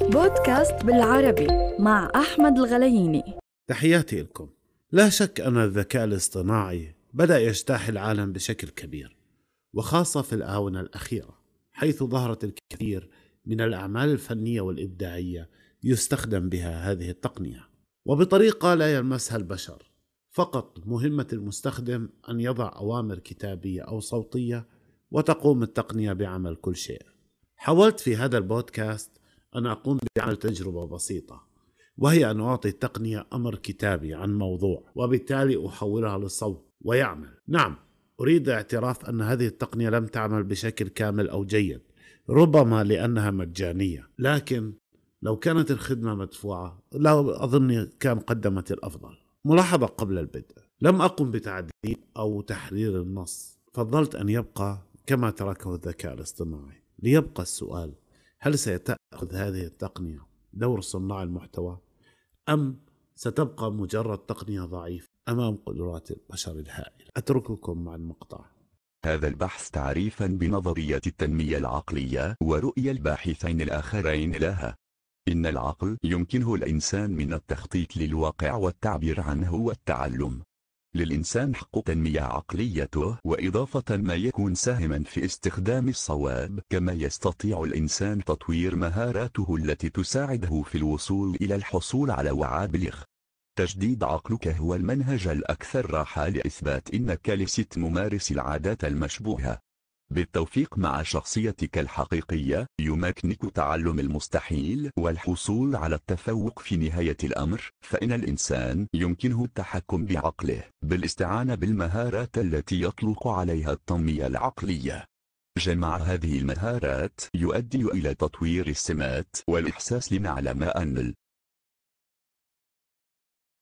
بودكاست بالعربي مع أحمد الغلييني تحياتي لكم. لا شك أن الذكاء الاصطناعي بدأ يجتاح العالم بشكل كبير وخاصة في الآونة الأخيرة حيث ظهرت الكثير من الأعمال الفنية والإبداعية يستخدم بها هذه التقنية وبطريقة لا يلمسها البشر. فقط مهمة المستخدم أن يضع أوامر كتابية أو صوتية وتقوم التقنية بعمل كل شيء. حاولت في هذا البودكاست أن أقوم بعمل تجربة بسيطة وهي أن أعطي التقنية أمر كتابي عن موضوع وبالتالي أحولها لصوت ويعمل. نعم أريد اعتراف أن هذه التقنية لم تعمل بشكل كامل أو جيد ربما لأنها مجانية لكن لو كانت الخدمة مدفوعة لا أظن كان قدمت الأفضل. ملاحظة قبل البدء لم أقم بتعديل أو تحرير النص فضلت أن يبقى كما تركه الذكاء الاصطناعي. ليبقى السؤال هل ستأخذ هذه التقنية دور صناع المحتوى أم ستبقى مجرد تقنية ضعيفة أمام قدرات البشر الهائلة؟ أترككم مع المقطع. هذا البحث تعريفا بنظرية التنمية العقلية ورؤية الباحثين الآخرين لها. إن العقل يمكنه الإنسان من التخطيط للواقع والتعبير عنه والتعلم. للإنسان حق تنمية عقليته وإضافة ما يكون ساهما في استخدام الصواب كما يستطيع الإنسان تطوير مهاراته التي تساعده في الوصول إلى الحصول على وعي بلغ تجديد عقلك هو المنهج الأكثر راحة لإثبات إنك لست ممارس العادات المشبوهة. بالتوفيق مع شخصيتك الحقيقية يمكنك تعلم المستحيل والحصول على التفوق في نهاية الأمر فإن الإنسان يمكنه التحكم بعقله بالاستعانة بالمهارات التي يطلق عليها التنمية العقلية. جمع هذه المهارات يؤدي إلى تطوير السمات والإحساس لنعلم أن